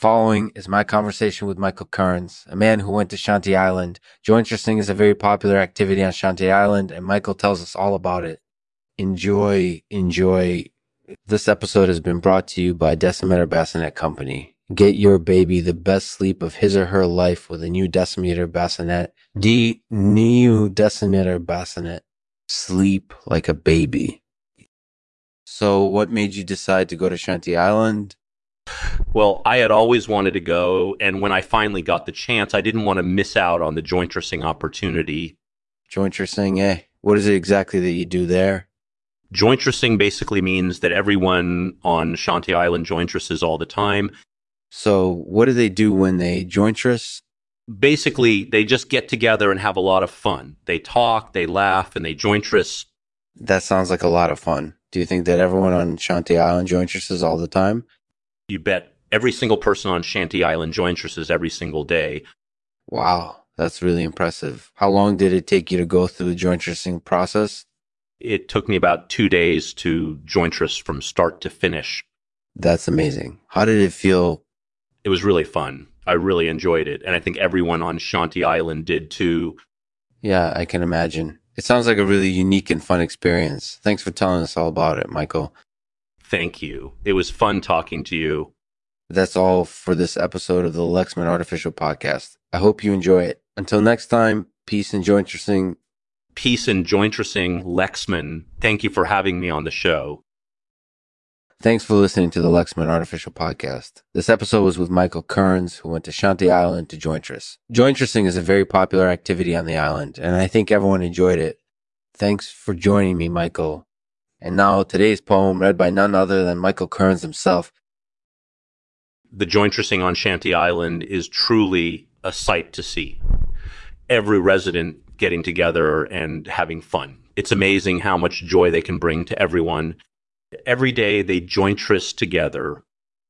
following is my conversation with Michael Kearns, a man who went to Shantey Island. Joint Jointressing is a very popular activity on Shantey Island, and Michael tells us all about it. Enjoy, enjoy. This episode has been brought to you by Decimeter Bassinet Company. Get your baby the best sleep of his or her life with a new Decimeter Bassinet. The new Decimeter Bassinet. Sleep like a baby. So, what made you decide to go to Shantey Island? Well, I had always wanted to go, and when I finally got the chance, I didn't want to miss out on the jointressing opportunity. Jointressing, eh? What is it exactly that you do there? Jointressing basically means that everyone on Shantey Island jointresses all the time. So, what do they do when they jointress? Basically, they just get together and have a lot of fun. They talk, they laugh, and they jointress. That sounds like a lot of fun. Do you think that everyone on Shantey Island jointresses all the time? You bet every single person on Shantey Island jointresses every single day. Wow, that's really impressive. How long did it take you to go through the jointressing process? It took me about two days to jointress from start to finish. That's amazing. How did it feel? It was really fun. I really enjoyed it. And I think everyone on Shantey Island did too. Yeah, I can imagine. It sounds like a really unique and fun experience. Thanks for telling us all about it, Michael. Thank you. It was fun talking to you. That's all for this episode of the Lexman Artificial Podcast. I hope you enjoy it. Until next time, peace and jointressing. Peace and jointressing, Lexman. Thank you for having me on the show. Thanks for listening to the Lexman Artificial Podcast. This episode was with Michael Kearns, who went to Shantey Island to jointress. Jointressing is a very popular activity on the island, and I think everyone enjoyed it. Thanks for joining me, Michael. And now today's poem read by none other than Michael Kearns himself. The jointressing on Shantey Island is truly a sight to see. Every resident getting together and having fun. It's amazing how much joy they can bring to everyone every day they jointress together